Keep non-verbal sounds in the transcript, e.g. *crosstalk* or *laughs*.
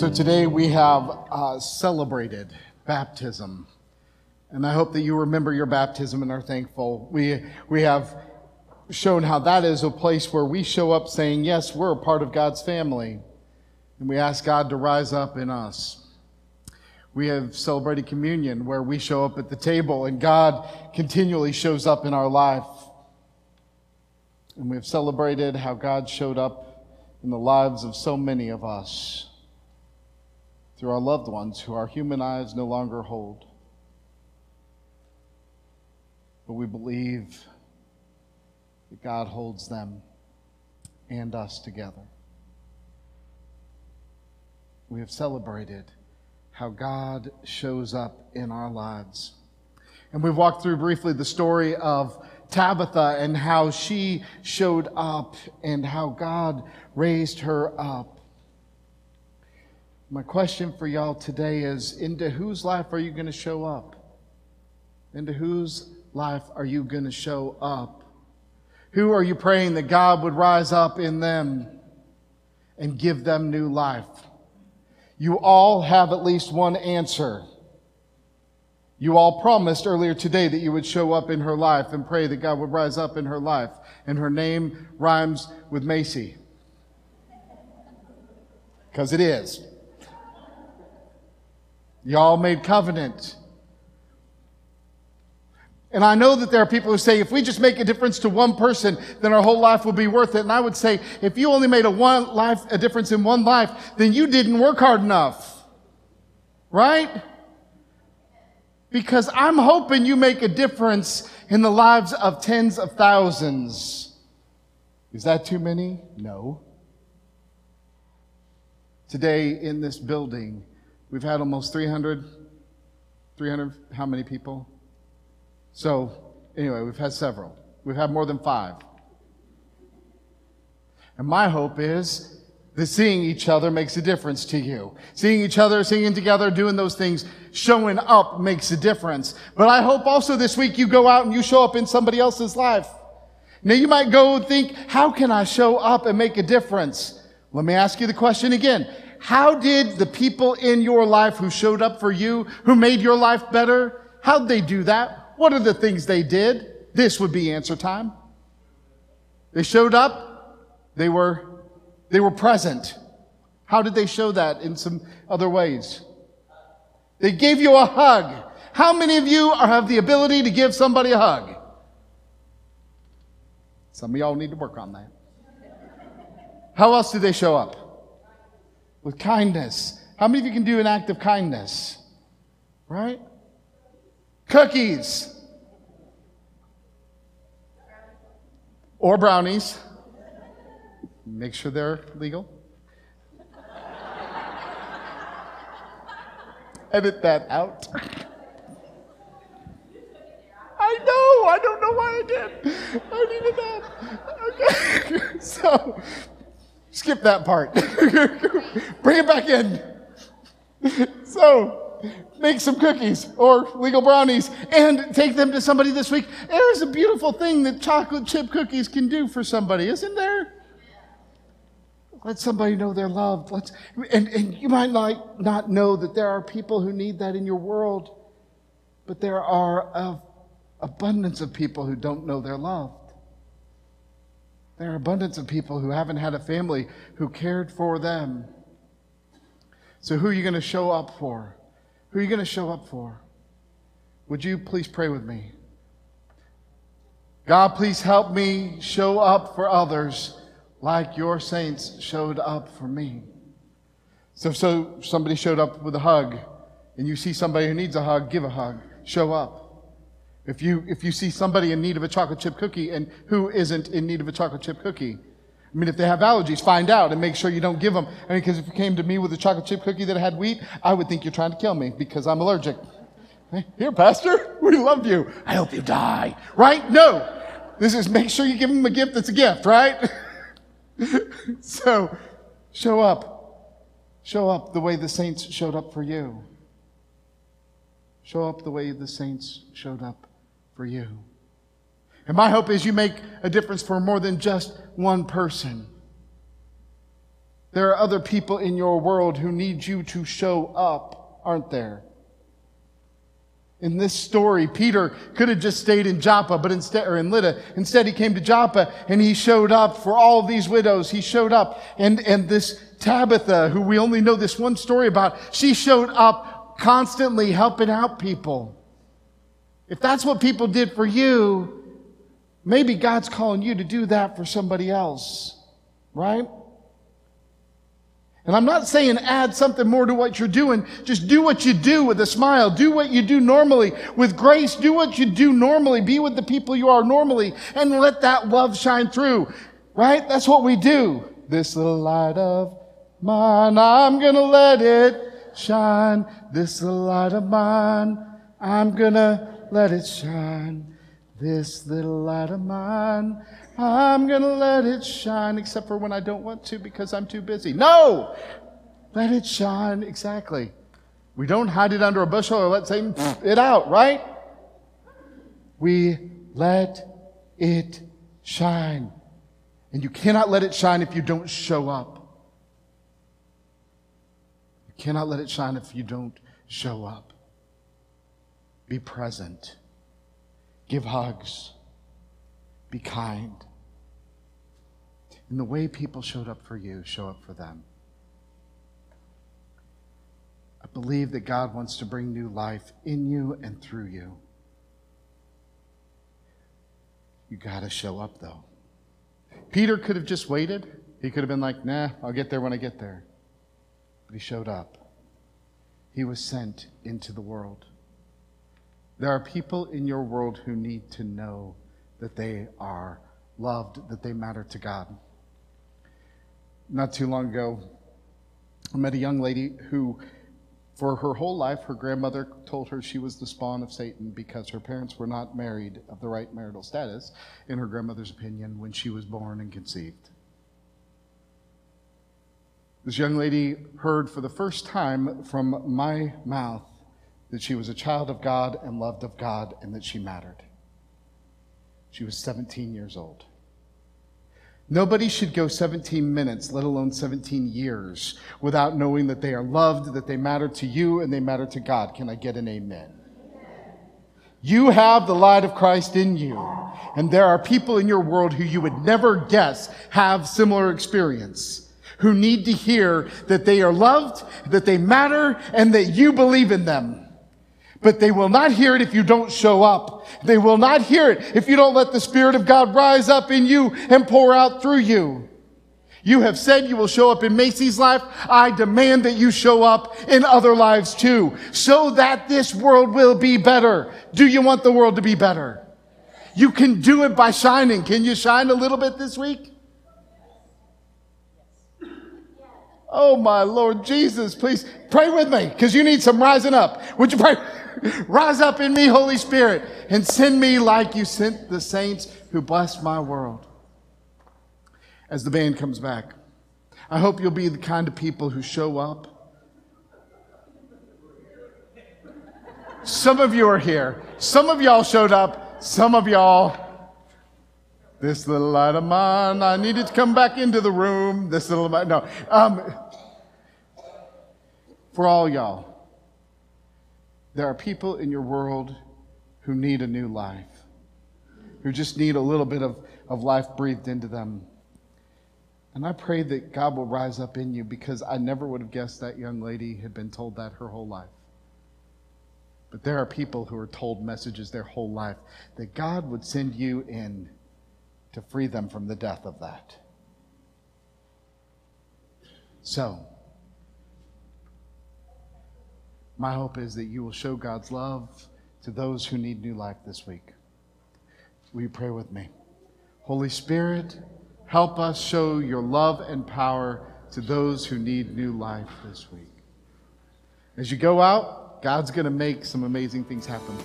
So today we have uh, celebrated baptism. And I hope that you remember your baptism and are thankful. We, we have shown how that is a place where we show up saying, Yes, we're a part of God's family. And we ask God to rise up in us. We have celebrated communion where we show up at the table and God continually shows up in our life. And we have celebrated how God showed up in the lives of so many of us through our loved ones who our human eyes no longer hold. But we believe that God holds them and us together. We have celebrated how God shows up in our lives. And we've walked through briefly the story of Tabitha and how she showed up and how God raised her up. My question for y'all today is into whose life are you going to show up? Into whose life are you going to show up? Who are you praying that God would rise up in them and give them new life? You all have at least one answer. You all promised earlier today that you would show up in her life and pray that God would rise up in her life. And her name rhymes with Macy. Because it is. Y'all made covenant. And I know that there are people who say, if we just make a difference to one person, then our whole life will be worth it. And I would say, if you only made a one life, a difference in one life, then you didn't work hard enough. Right? Because I'm hoping you make a difference in the lives of tens of thousands. Is that too many? No. Today in this building, we've had almost 300, 300, how many people? So, anyway, we've had several. We've had more than five. And my hope is that seeing each other makes a difference to you. Seeing each other, singing together, doing those things, showing up makes a difference. But I hope also this week you go out and you show up in somebody else's life. Now you might go and think, how can I show up and make a difference? Let me ask you the question again. How did the people in your life who showed up for you, who made your life better, how'd they do that? What are the things they did? This would be answer time. They showed up. They were, they were present. How did they show that in some other ways? They gave you a hug. How many of you have the ability to give somebody a hug? Some of y'all need to work on that. How else do they show up? With kindness. How many of you can do an act of kindness? Right? Cookies. Or brownies. Make sure they're legal. Edit that out. I know, I don't know why I did. I needed that. Okay. *laughs* So, skip that part. *laughs* Bring it back in. So, make some cookies or legal brownies and take them to somebody this week. There's a beautiful thing that chocolate chip cookies can do for somebody, isn't there? Let somebody know they're loved. Let's, and, and you might not, not know that there are people who need that in your world, but there are an abundance of people who don't know they're loved. There are abundance of people who haven't had a family who cared for them. So, who are you going to show up for? Who are you going to show up for? Would you please pray with me? God, please help me show up for others like your saints showed up for me. So, so somebody showed up with a hug, and you see somebody who needs a hug, give a hug. Show up. If you, if you see somebody in need of a chocolate chip cookie and who isn't in need of a chocolate chip cookie, I mean, if they have allergies, find out and make sure you don't give them. I mean, because if you came to me with a chocolate chip cookie that had wheat, I would think you're trying to kill me because I'm allergic. Here, Pastor, *laughs* we love you. I hope you die. Right? No. This is make sure you give them a gift that's a gift, right? *laughs* so, show up. Show up the way the saints showed up for you. Show up the way the saints showed up for you. And my hope is you make a difference for more than just one person. There are other people in your world who need you to show up, aren't there? In this story, Peter could have just stayed in Joppa, but instead, or in Lydda, instead he came to Joppa and he showed up for all these widows. He showed up and, and this Tabitha, who we only know this one story about, she showed up constantly helping out people. If that's what people did for you, maybe God's calling you to do that for somebody else, right? And I'm not saying add something more to what you're doing. Just do what you do with a smile. Do what you do normally with grace. Do what you do normally. Be with the people you are normally and let that love shine through. Right? That's what we do. This little light of mine, I'm gonna let it shine. This little light of mine, I'm gonna let it shine. This little light of mine, I'm going to let it shine, except for when I don't want to because I'm too busy. No! Let it shine, exactly. We don't hide it under a bushel or let Satan it out, right? We let it shine. And you cannot let it shine if you don't show up. You cannot let it shine if you don't show up. Be present. Give hugs. Be kind. And the way people showed up for you, show up for them. I believe that God wants to bring new life in you and through you. You got to show up, though. Peter could have just waited. He could have been like, nah, I'll get there when I get there. But he showed up. He was sent into the world. There are people in your world who need to know that they are loved, that they matter to God not too long ago, I met a young lady who, for her whole life, her grandmother told her she was the spawn of Satan because her parents were not married of the right marital status, in her grandmother's opinion, when she was born and conceived. This young lady heard for the first time from my mouth that she was a child of God and loved of God and that she mattered. She was 17 years old. Nobody should go 17 minutes, let alone 17 years, without knowing that they are loved, that they matter to you, and they matter to God. Can I get an amen? You have the light of Christ in you. And there are people in your world who you would never guess have similar experience, who need to hear that they are loved, that they matter, and that you believe in them. But they will not hear it if you don't show up. They will not hear it if you don't let the Spirit of God rise up in you and pour out through you. You have said you will show up in Macy's life. I demand that you show up in other lives too, so that this world will be better. Do you want the world to be better? You can do it by shining. Can you shine a little bit this week? Oh my Lord Jesus, please pray with me because you need some rising up. Would you pray? *laughs* Rise up in me, Holy Spirit, and send me like you sent the saints who blessed my world. As the band comes back, I hope you'll be the kind of people who show up. Some of you are here. Some of y'all showed up. Some of y'all, this little light of mine, I needed to come back into the room. This little, light, no. Um, for all y'all, there are people in your world who need a new life, who just need a little bit of, of life breathed into them. And I pray that God will rise up in you because I never would have guessed that young lady had been told that her whole life. But there are people who are told messages their whole life that God would send you in to free them from the death of that. So, My hope is that you will show God's love to those who need new life this week. Will you pray with me? Holy Spirit, help us show your love and power to those who need new life this week. As you go out, God's going to make some amazing things happen.